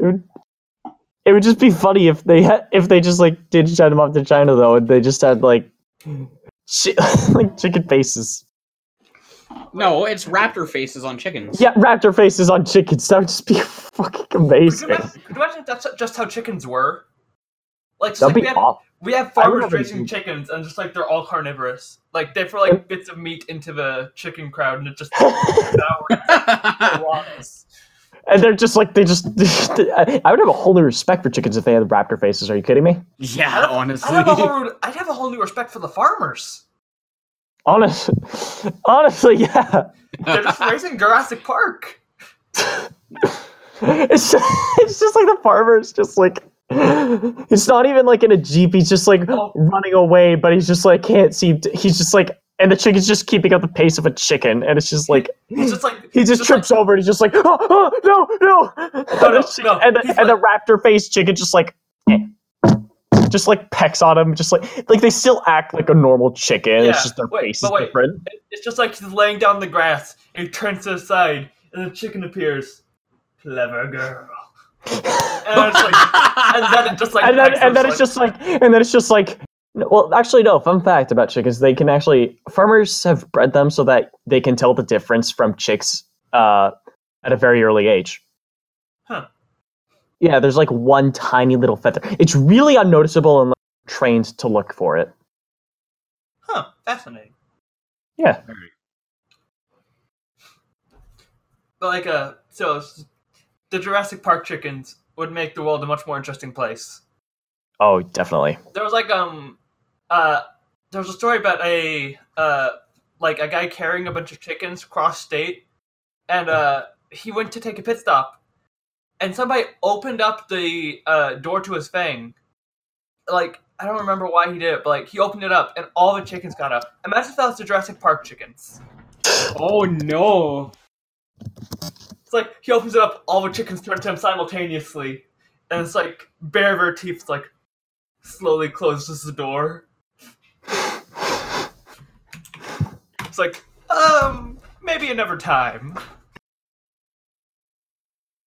It would, it would just be funny if they had, if they just like did send them off to China though, and they just had like chi- like chicken faces. No, it's raptor faces on chickens. Yeah, raptor faces on chickens. That would just be fucking Could you amazing. imagine, could you imagine if that's just how chickens were? Like, just That'd like be we, have, we have farmers raising chickens, and just like they're all carnivorous. Like they throw like bits of meat into the chicken crowd, and it just. And they're just like they just. I would have a whole new respect for chickens if they had raptor faces. Are you kidding me? yeah, honestly. I'd have a whole, I'd have a whole new respect for the farmers. Honest, honestly, yeah. They're just raising Jurassic Park. It's just, it's just like the farmer's just like it's not even like in a jeep. He's just like Oh. running away, but he's just like can't see. He's just like, and the chicken's just keeping up the pace of a chicken, and it's just like He's just like he just like- trips over. and He's just like, oh, oh no, no, and, no, the, chicken- no, and, the, he's and the raptor faced chicken just like. eh. Just like pecks on him, just like like they still act like a normal chicken. Yeah, It's just their wait, face is wait. different. It's just like he's laying down the grass, and he turns to the side, and the chicken appears. Clever girl. And, it's like, and then it just like and then and then it's just like and then it's just like no- well actually no fun fact about chickens they can actually farmers have bred them so that they can tell the difference from chicks uh, at a very early age Huh. yeah there's like one tiny little feather it's really unnoticeable unless you're trained to look for it huh, fascinating. yeah But like uh, so the Jurassic Park chickens would make the world a much more interesting place. oh definitely There was like um, uh, there was a story about a uh, like a guy carrying a bunch of chickens cross state, and uh, he went to take a pit stop, and somebody opened up the uh door to his fang. Like I don't remember why he did it, but like he opened it up, and all the chickens got up. Imagine if that was the Jurassic Park chickens. oh no. It's like he opens it up, all the chickens turn to him simultaneously, and it's like Bear Verteef like slowly closes the door. It's like, um, maybe another time.